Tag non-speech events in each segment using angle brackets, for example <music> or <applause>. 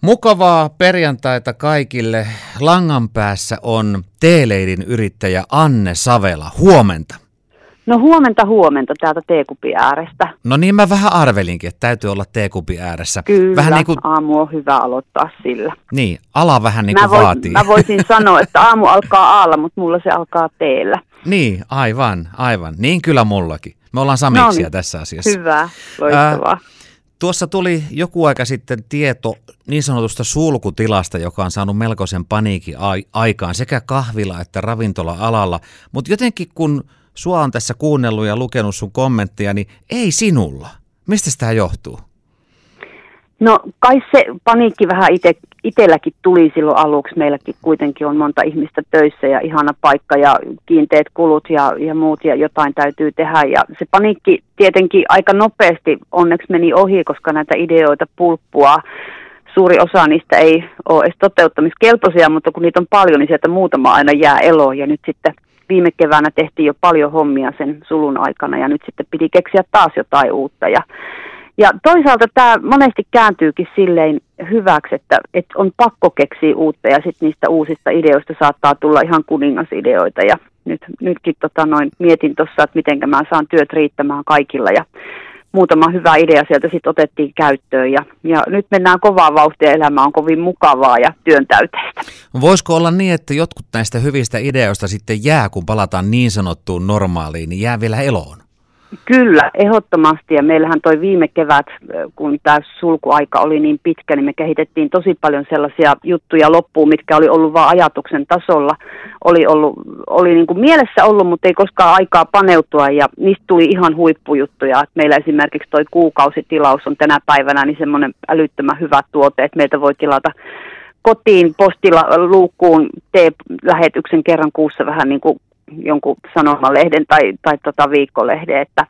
Mukavaa perjantaita kaikille. Langan päässä on Teeleidin yrittäjä Anne Savela. Huomenta. No huomenta huomenta täältä teekupi äärestä. No niin mä vähän arvelinkin, että täytyy olla teekupi ääressä. Kyllä, vähän niin kuin... aamu on hyvä aloittaa sillä. Niin, ala vähän niin kuin mä vaatii. Mä voisin <laughs> sanoa, että aamu alkaa aalla, mutta mulla se alkaa teellä. Niin, aivan, aivan. Niin kyllä mullakin. Me ollaan samiksia no niin. tässä asiassa. Hyvä, loistavaa. Äh, Tuossa tuli joku aika sitten tieto niin sanotusta sulkutilasta, joka on saanut melkoisen paniikin aikaan sekä kahvila että ravintola-alalla. Mutta jotenkin kun sua on tässä kuunnellut ja lukenut sun kommentteja, niin ei sinulla. Mistä tämä johtuu? No kai se paniikki vähän itse, itselläkin tuli silloin aluksi. Meilläkin kuitenkin on monta ihmistä töissä ja ihana paikka ja kiinteät kulut ja, ja muut ja jotain täytyy tehdä. Ja se paniikki tietenkin aika nopeasti onneksi meni ohi, koska näitä ideoita pulppua suuri osa niistä ei ole edes toteuttamiskelpoisia, mutta kun niitä on paljon, niin sieltä muutama aina jää eloon. Ja nyt sitten viime keväänä tehtiin jo paljon hommia sen sulun aikana ja nyt sitten piti keksiä taas jotain uutta. Ja ja toisaalta tämä monesti kääntyykin silleen hyväksi, että, että on pakko keksiä uutta ja sitten niistä uusista ideoista saattaa tulla ihan kuningasideoita. Ja nyt, nytkin tota noin, mietin tuossa, että miten mä saan työt riittämään kaikilla ja muutama hyvä idea sieltä sitten otettiin käyttöön ja, ja nyt mennään kovaa vauhtia, elämä on kovin mukavaa ja työntäyteistä. Voisiko olla niin, että jotkut näistä hyvistä ideoista sitten jää, kun palataan niin sanottuun normaaliin, niin jää vielä eloon? Kyllä, ehdottomasti. Ja meillähän toi viime kevät, kun tämä sulkuaika oli niin pitkä, niin me kehitettiin tosi paljon sellaisia juttuja loppuun, mitkä oli ollut vain ajatuksen tasolla. Oli, ollut, oli niin kuin mielessä ollut, mutta ei koskaan aikaa paneutua ja niistä tuli ihan huippujuttuja. Et meillä esimerkiksi toi kuukausitilaus on tänä päivänä niin semmoinen älyttömän hyvä tuote, että meiltä voi tilata kotiin postilla luukkuun lähetyksen kerran kuussa vähän niin kuin jonkun sanomalehden tai, tai tota viikkolehden, että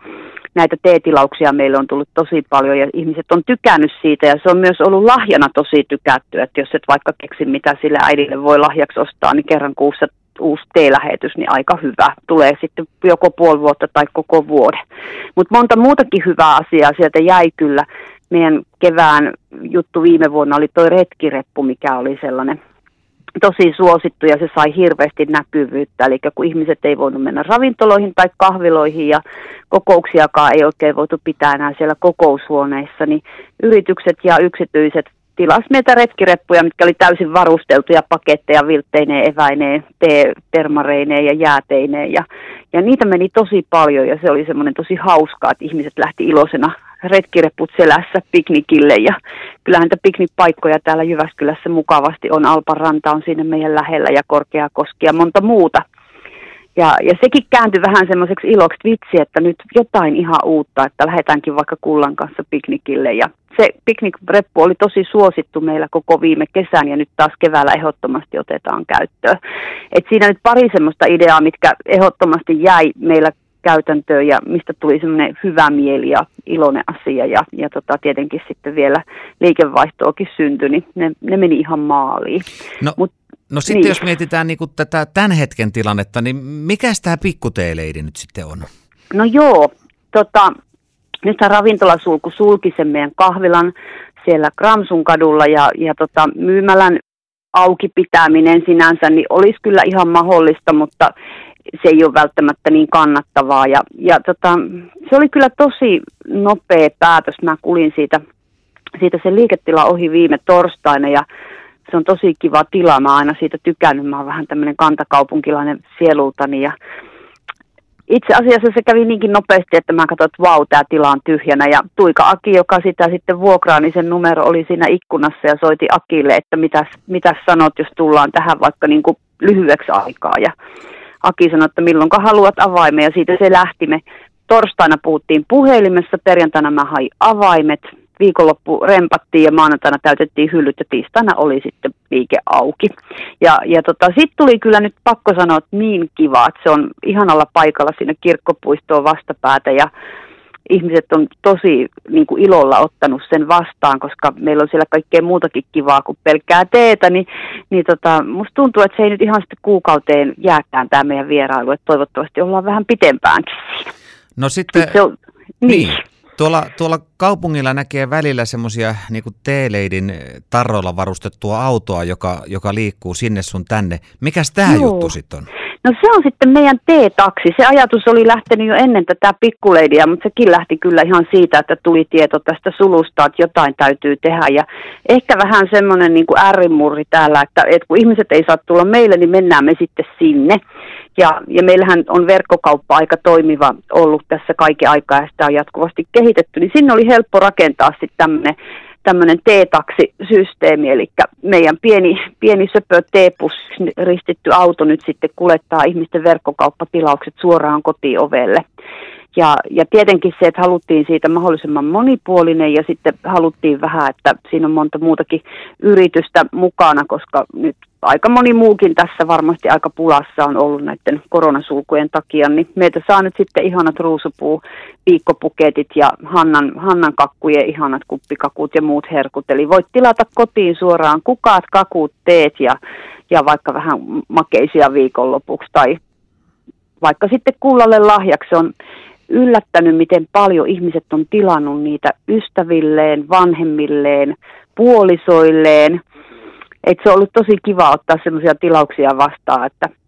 näitä teetilauksia meille on tullut tosi paljon ja ihmiset on tykännyt siitä ja se on myös ollut lahjana tosi tykätty, että jos et vaikka keksi mitä sille äidille voi lahjaksi ostaa, niin kerran kuussa uusi teelähetys, niin aika hyvä. Tulee sitten joko puoli vuotta tai koko vuoden. Mutta monta muutakin hyvää asiaa sieltä jäi kyllä. Meidän kevään juttu viime vuonna oli toi retkireppu, mikä oli sellainen tosi suosittu ja se sai hirveästi näkyvyyttä. Eli kun ihmiset ei voinut mennä ravintoloihin tai kahviloihin ja kokouksiakaan ei oikein voitu pitää enää siellä kokoushuoneissa, niin yritykset ja yksityiset tilas meitä retkireppuja, mitkä oli täysin varusteltuja paketteja viltteineen, eväineen, termareineen ja jääteineen. Ja, ja niitä meni tosi paljon ja se oli semmoinen tosi hauskaa, että ihmiset lähti iloisena retkireput selässä piknikille ja kyllähän niitä piknikpaikkoja täällä Jyväskylässä mukavasti on. Alpan ranta on siinä meidän lähellä ja Korkeakoski ja monta muuta. Ja, ja sekin kääntyi vähän semmoiseksi iloksi vitsi, että nyt jotain ihan uutta, että lähdetäänkin vaikka Kullan kanssa piknikille. Ja se piknikreppu oli tosi suosittu meillä koko viime kesän ja nyt taas keväällä ehdottomasti otetaan käyttöön. Et siinä nyt pari semmoista ideaa, mitkä ehdottomasti jäi meillä käytäntöön ja mistä tuli semmoinen hyvä mieli ja iloinen asia ja, ja tota, tietenkin sitten vielä liikevaihtoakin syntyi, niin ne, ne meni ihan maaliin. No. Mut, No sitten niin. jos mietitään niin kuin tätä tämän hetken tilannetta, niin mikä tämä pikkuteeleidi nyt sitten on? No joo, tota, nythän ravintolasulku sulki sen meidän kahvilan siellä Kramsun kadulla ja, ja tota, myymälän auki pitäminen sinänsä niin olisi kyllä ihan mahdollista, mutta se ei ole välttämättä niin kannattavaa. Ja, ja tota, se oli kyllä tosi nopea päätös. Mä kulin siitä, siitä sen liiketila ohi viime torstaina ja se on tosi kiva tila. Mä aina siitä tykännyt. Mä oon vähän tämmöinen kantakaupunkilainen sielultani ja itse asiassa se kävi niinkin nopeasti, että mä katsoin, että vau, tämä tila on tyhjänä. Ja Tuika Aki, joka sitä sitten vuokraa, niin sen numero oli siinä ikkunassa ja soiti Akille, että mitäs, mitäs sanot, jos tullaan tähän vaikka niin kuin lyhyeksi aikaa. Ja Aki sanoi, että milloinka haluat avaimen ja siitä se lähti. Me torstaina puhuttiin puhelimessa, perjantaina mä hain avaimet, viikonloppu rempattiin ja maanantaina täytettiin hyllyt ja tiistaina oli sitten liike auki. Ja, ja tota, sitten tuli kyllä nyt pakko sanoa, että niin kiva, että se on ihanalla paikalla siinä kirkkopuistoon vastapäätä ja ihmiset on tosi niin kuin ilolla ottanut sen vastaan, koska meillä on siellä kaikkea muutakin kivaa kuin pelkkää teetä, niin, niin tota, musta tuntuu, että se ei nyt ihan sitten kuukauteen jääkään tämä meidän vierailu, että toivottavasti ollaan vähän pitempäänkin No sitten, sitten on, niin. niin Tuolla, tuolla kaupungilla näkee välillä semmoisia niin teeleidin tarroilla varustettua autoa, joka, joka liikkuu sinne sun tänne. Mikäs tämä juttu sitten on? No se on sitten meidän T-taksi. Se ajatus oli lähtenyt jo ennen tätä pikkuleidiä, mutta sekin lähti kyllä ihan siitä, että tuli tieto tästä sulusta, että jotain täytyy tehdä. Ja ehkä vähän semmoinen niin ärrimurri täällä, että, että kun ihmiset ei saa tulla meille, niin mennään me sitten sinne. Ja, ja meillähän on verkkokauppa aika toimiva ollut tässä kaiken aikaa ja sitä on jatkuvasti kehitetty, niin sinne oli helppo rakentaa sitten tämmöinen tämmöinen T-taksisysteemi, eli meidän pieni, pieni söpö T-pus ristitty auto nyt sitten kuljettaa ihmisten verkkokauppatilaukset suoraan kotiovelle. Ja, ja tietenkin se, että haluttiin siitä mahdollisimman monipuolinen ja sitten haluttiin vähän, että siinä on monta muutakin yritystä mukana, koska nyt aika moni muukin tässä varmasti aika pulassa on ollut näiden koronasulkujen takia, niin meitä saa nyt sitten ihanat ruusupuu viikkopuketit ja Hannan, Hannan kakkujen ihanat kuppikakut ja muut herkut. Eli voit tilata kotiin suoraan kukaat, kakut, teet ja, ja vaikka vähän makeisia viikonlopuksi tai vaikka sitten kullalle lahjaksi on yllättänyt, miten paljon ihmiset on tilannut niitä ystävilleen, vanhemmilleen, puolisoilleen. Et se on ollut tosi kiva ottaa sellaisia tilauksia vastaan, että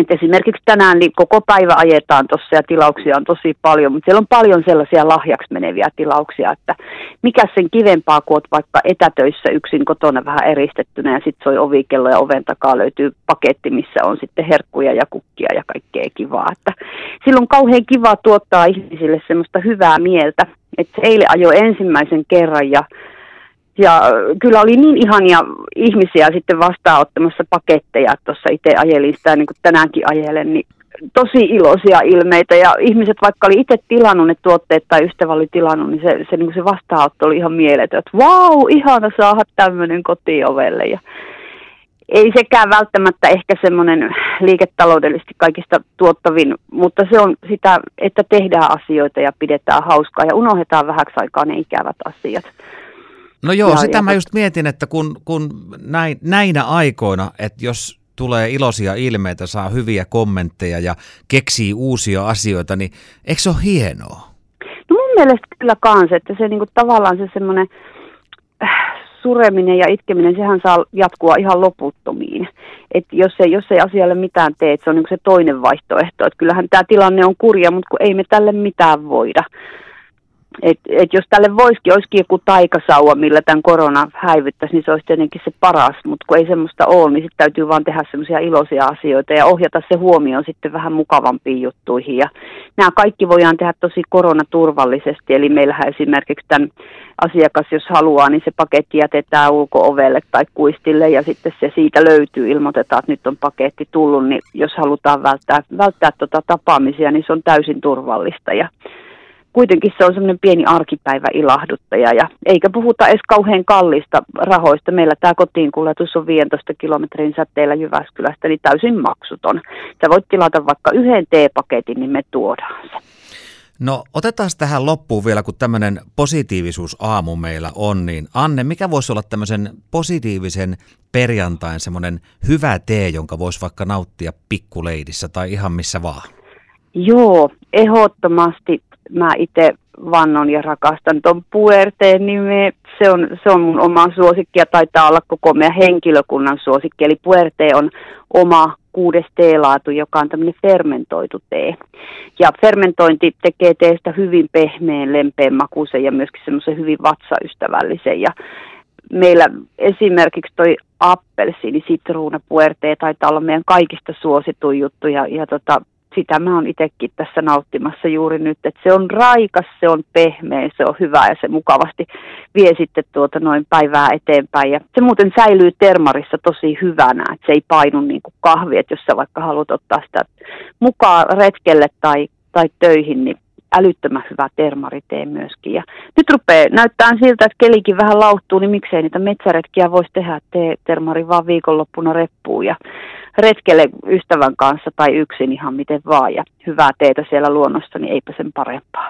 et esimerkiksi tänään niin koko päivä ajetaan tuossa ja tilauksia on tosi paljon, mutta siellä on paljon sellaisia lahjaksi meneviä tilauksia, että mikä sen kivempaa, olet vaikka etätöissä yksin kotona vähän eristettynä ja sitten soi ovikello ja oven takaa löytyy paketti, missä on sitten herkkuja ja kukkia ja kaikkea kivaa. Että silloin on kauhean kiva tuottaa ihmisille semmoista hyvää mieltä, että se eilen ajoi ensimmäisen kerran ja ja kyllä oli niin ihania ihmisiä sitten vastaanottamassa paketteja, tuossa itse ajelin sitä niin kuin tänäänkin ajelen, niin tosi iloisia ilmeitä ja ihmiset vaikka oli itse tilannut ne tuotteet tai ystävä oli tilannut, niin se, se, niin se vastaanotto oli ihan mieletön, että vau, ihana saada tämmöinen kotiovelle ja ei sekään välttämättä ehkä semmoinen liiketaloudellisesti kaikista tuottavin, mutta se on sitä, että tehdään asioita ja pidetään hauskaa ja unohdetaan vähäksi aikaa ne ikävät asiat. No joo, ja, sitä ja... mä just mietin, että kun, kun näin, näinä aikoina, että jos tulee iloisia ilmeitä, saa hyviä kommentteja ja keksii uusia asioita, niin eikö se ole hienoa? No mun mielestä kyllä kans, että se niinku tavallaan se semmoinen äh, sureminen ja itkeminen, sehän saa jatkua ihan loputtomiin. Et jos, ei, jos ei asialle mitään tee, se on niinku se toinen vaihtoehto. Et kyllähän tämä tilanne on kurja, mutta kun ei me tälle mitään voida. Et, et jos tälle voisikin, olisikin joku taikasauva, millä tämän korona häivyttäisi, niin se olisi tietenkin se paras, mutta kun ei semmoista ole, niin sitten täytyy vaan tehdä semmoisia iloisia asioita ja ohjata se huomioon sitten vähän mukavampiin juttuihin. Ja nämä kaikki voidaan tehdä tosi koronaturvallisesti, eli meillähän esimerkiksi tämän asiakas, jos haluaa, niin se paketti jätetään ulko-ovelle tai kuistille ja sitten se siitä löytyy, ilmoitetaan, että nyt on paketti tullut, niin jos halutaan välttää, välttää tota tapaamisia, niin se on täysin turvallista. Ja kuitenkin se on semmoinen pieni arkipäivä ilahduttaja ja eikä puhuta edes kauhean kallista rahoista. Meillä tämä kotiin kuljetus on 15 kilometrin säteellä Jyväskylästä, niin täysin maksuton. Sä voit tilata vaikka yhden teepaketin, niin me tuodaan se. No otetaan tähän loppuun vielä, kun tämmöinen positiivisuusaamu meillä on, niin Anne, mikä voisi olla tämmöisen positiivisen perjantain semmoinen hyvä tee, jonka voisi vaikka nauttia pikkuleidissä tai ihan missä vaan? Joo, ehdottomasti mä itse vannon ja rakastan tuon puerteen nimeä. Se on, se on mun oma suosikki ja taitaa olla koko meidän henkilökunnan suosikki. Eli puerte on oma kuudes teelaatu, joka on tämmöinen fermentoitu tee. Ja fermentointi tekee teestä hyvin pehmeän, lempeän makuisen ja myöskin semmoisen hyvin vatsaystävällisen. Ja meillä esimerkiksi toi appelsiini, sitruuna, puertee taitaa olla meidän kaikista suosituin juttu ja, ja tota, sitä mä oon itsekin tässä nauttimassa juuri nyt, että se on raikas, se on pehmeä, se on hyvä ja se mukavasti vie sitten tuota noin päivää eteenpäin. Ja se muuten säilyy termarissa tosi hyvänä, että se ei painu niin kuin kahvi, että jos sä vaikka haluat ottaa sitä mukaan retkelle tai, tai töihin, niin älyttömän hyvä termaritee myöskin. Ja nyt rupeaa näyttää siltä, että kelikin vähän lauhtuu, niin miksei niitä metsäretkiä voisi tehdä, tee termari vaan viikonloppuna reppuun ja retkelle ystävän kanssa tai yksin ihan miten vaan ja hyvää teitä siellä luonnossa, niin eipä sen parempaa.